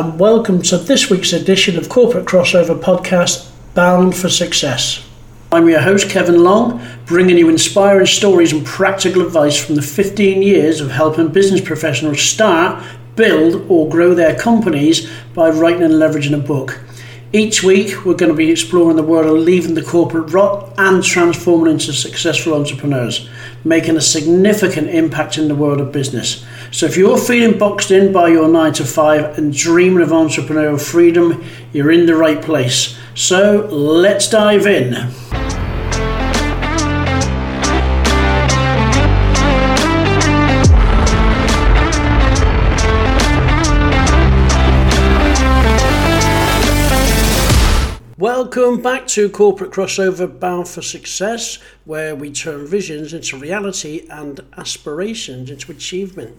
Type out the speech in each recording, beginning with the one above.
And welcome to this week's edition of Corporate Crossover Podcast Bound for Success. I'm your host, Kevin Long, bringing you inspiring stories and practical advice from the 15 years of helping business professionals start, build, or grow their companies by writing and leveraging a book. Each week, we're going to be exploring the world of leaving the corporate rut and transforming into successful entrepreneurs, making a significant impact in the world of business. So, if you're feeling boxed in by your 9 to 5 and dreaming of entrepreneurial freedom, you're in the right place. So, let's dive in. Welcome back to Corporate Crossover Bound for Success, where we turn visions into reality and aspirations into achievement.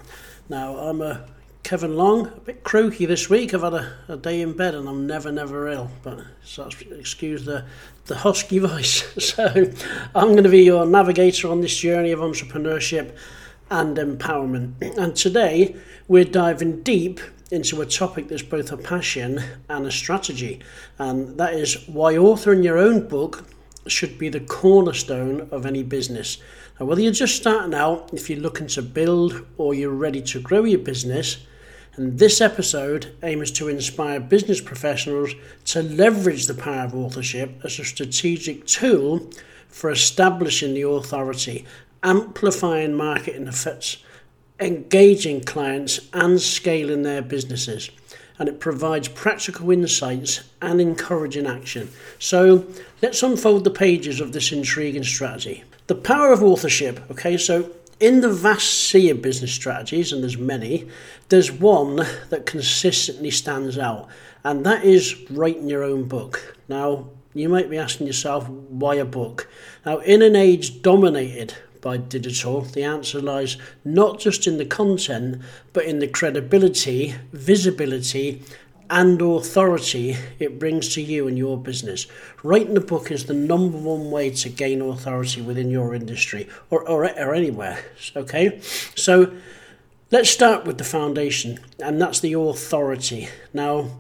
Now, I'm a Kevin Long, a bit croaky this week. I've had a, a day in bed and I'm never, never ill, but so excuse the, the husky voice. So, I'm going to be your navigator on this journey of entrepreneurship and empowerment. And today, we're diving deep into a topic that's both a passion and a strategy, and that is why authoring your own book should be the cornerstone of any business. Now, whether you're just starting out, if you're looking to build, or you're ready to grow your business, and this episode aims to inspire business professionals to leverage the power of authorship as a strategic tool for establishing the authority, amplifying marketing effects engaging clients and scaling their businesses. And it provides practical insights and encouraging action. So let's unfold the pages of this intriguing strategy. The power of authorship. Okay, so in the vast sea of business strategies, and there's many, there's one that consistently stands out, and that is writing your own book. Now, you might be asking yourself, why a book? Now, in an age dominated by digital, the answer lies not just in the content, but in the credibility, visibility, and authority it brings to you and your business. Writing a book is the number one way to gain authority within your industry or, or, or anywhere. Okay? So let's start with the foundation, and that's the authority. Now,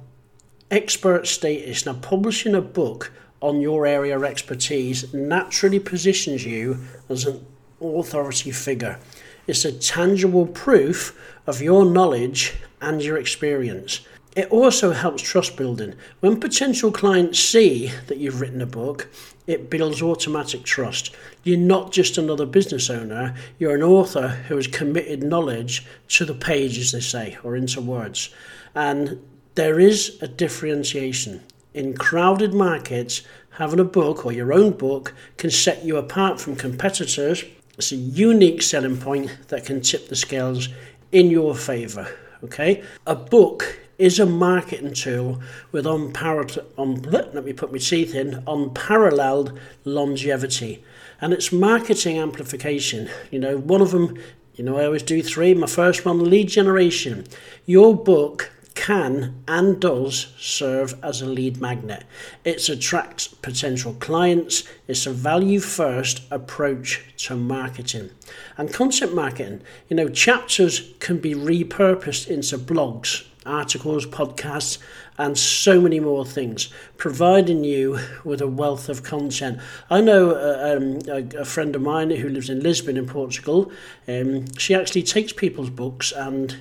expert status. Now, publishing a book on your area of expertise naturally positions you as an authority figure. It's a tangible proof of your knowledge and your experience. It also helps trust building. When potential clients see that you've written a book, it builds automatic trust. You're not just another business owner, you're an author who has committed knowledge to the page, as they say, or into words. And there is a differentiation. In crowded markets, having a book or your own book can set you apart from competitors it's a unique selling point that can tip the scales in your favour. Okay, a book is a marketing tool with unparalleled, um, on, let me put my teeth in, unparalleled longevity. And it's marketing amplification. You know, one of them, you know, I always do three. My first one, lead generation. Your book can and does serve as a lead magnet. It attracts potential clients. It's a value first approach to marketing. And content marketing, you know, chapters can be repurposed into blogs, articles, podcasts, and so many more things, providing you with a wealth of content. I know uh, um, a, a, friend of mine who lives in Lisbon in Portugal. Um, she actually takes people's books and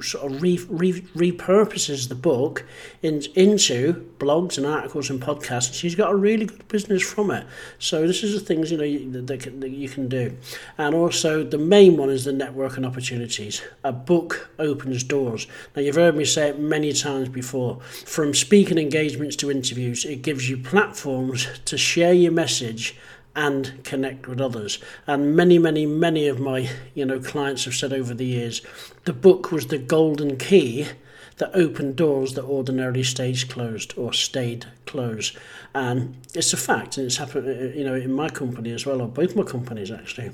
sort of re, re, repurposes the book in, into blogs and articles and podcasts. She's got a really good business from it. So this is the things you know you, that, that you can do, and also the main one is the networking opportunities. A book opens doors. Now you've heard me say it many times before. From speaking engagements to interviews, it gives you platforms to share your message and connect with others. And many, many, many of my you know clients have said over the years, the book was the golden key that opened doors that ordinarily stayed closed or stayed closed. And it's a fact, and it's happened uh, you know in my company as well, or both my companies actually.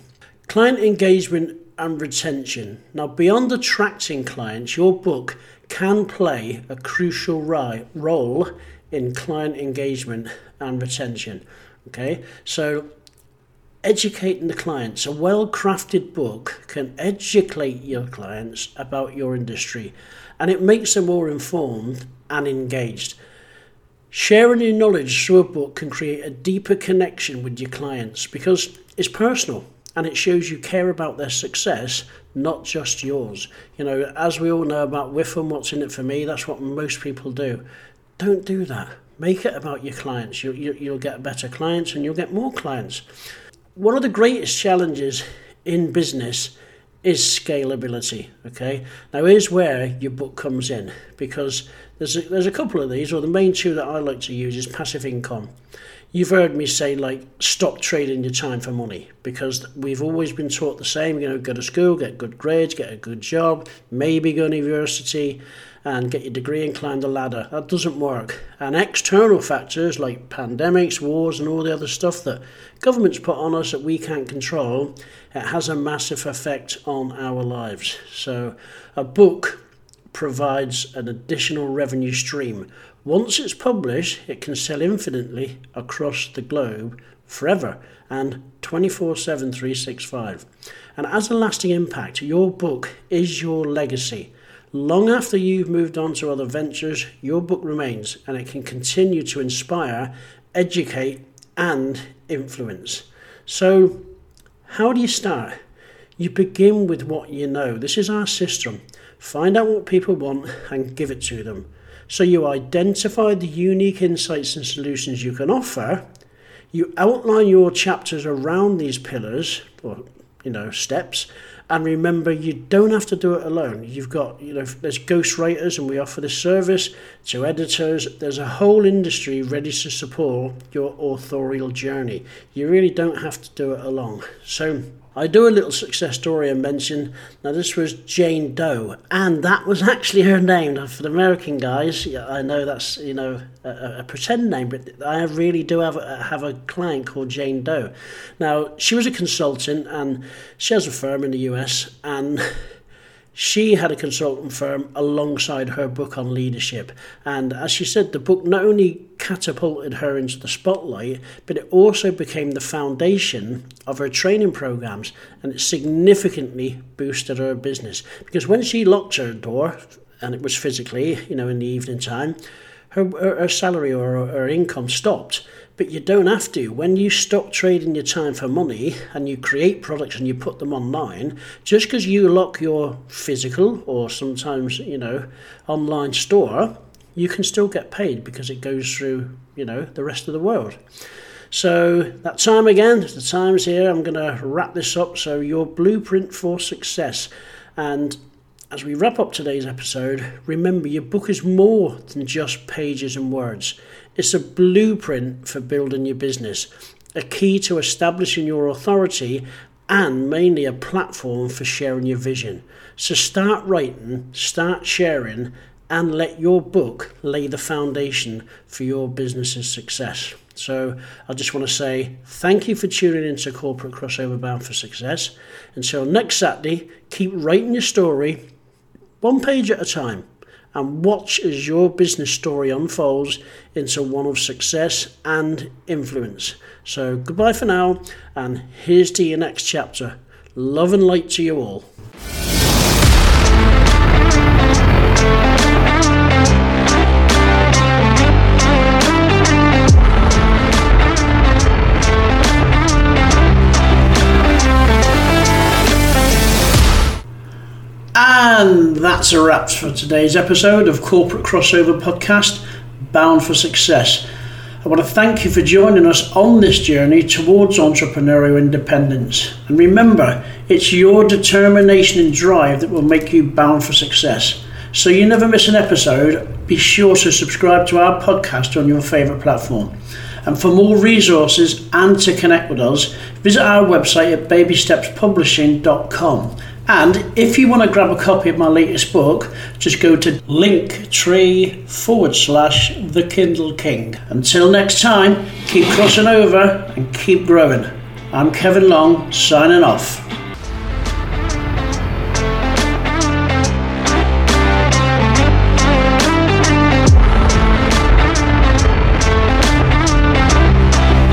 Client engagement and retention. Now, beyond attracting clients, your book can play a crucial role in client engagement and retention. Okay, so educating the clients. A well crafted book can educate your clients about your industry and it makes them more informed and engaged. Sharing your knowledge through a book can create a deeper connection with your clients because it's personal and it shows you care about their success, not just yours. You know, as we all know about WIFM, what's in it for me, that's what most people do. Don't do that. Make it about your clients. You'll, you'll get better clients and you'll get more clients. One of the greatest challenges in business is scalability. Okay, now here's where your book comes in because there's a, there's a couple of these, or the main two that I like to use is passive income. You've heard me say like stop trading your time for money because we've always been taught the same. You know, go to school, get good grades, get a good job, maybe go to university, and get your degree and climb the ladder. That doesn't work. And external factors like pandemics, wars, and all the other stuff that governments put on us that we can't control, it has a massive effect on our lives. So, a book provides an additional revenue stream. Once it's published, it can sell infinitely across the globe forever and 24 7 365. And as a lasting impact, your book is your legacy. Long after you've moved on to other ventures, your book remains and it can continue to inspire, educate, and influence. So, how do you start? You begin with what you know. This is our system. Find out what people want and give it to them. So, you identify the unique insights and solutions you can offer. You outline your chapters around these pillars or you know steps and remember, you don't have to do it alone. You've got, you know, there's ghostwriters, and we offer this service to editors. There's a whole industry ready to support your authorial journey. You really don't have to do it alone. So, I do a little success story and mention. Now, this was Jane Doe, and that was actually her name. Now, for the American guys, I know that's you know a, a pretend name, but I really do have a, have a client called Jane Doe. Now, she was a consultant, and she has a firm in the US, and she had a consultant firm alongside her book on leadership. And as she said, the book not only catapulted her into the spotlight, but it also became the foundation of her training programs and it significantly boosted her business. Because when she locked her door, and it was physically, you know, in the evening time, her, her, salary or her income stopped but you don't have to. When you stop trading your time for money and you create products and you put them online, just because you lock your physical or sometimes, you know, online store, you can still get paid because it goes through, you know, the rest of the world. So that time again, the time's here. I'm going to wrap this up. So your blueprint for success. And as we wrap up today's episode, remember your book is more than just pages and words. It's a blueprint for building your business, a key to establishing your authority, and mainly a platform for sharing your vision. So start writing, start sharing, and let your book lay the foundation for your business's success. So I just want to say thank you for tuning into Corporate Crossover Bound for Success. Until next Saturday, keep writing your story one page at a time, and watch as your business story unfolds into one of success and influence. So, goodbye for now, and here's to your next chapter. Love and light to you all. And that's a wrap for today's episode of Corporate Crossover Podcast Bound for Success. I want to thank you for joining us on this journey towards entrepreneurial independence. And remember, it's your determination and drive that will make you bound for success. So you never miss an episode, be sure to subscribe to our podcast on your favourite platform. And for more resources and to connect with us, visit our website at babystepspublishing.com. And if you want to grab a copy of my latest book, just go to linktree forward slash the Kindle King. Until next time, keep crossing over and keep growing. I'm Kevin Long, signing off.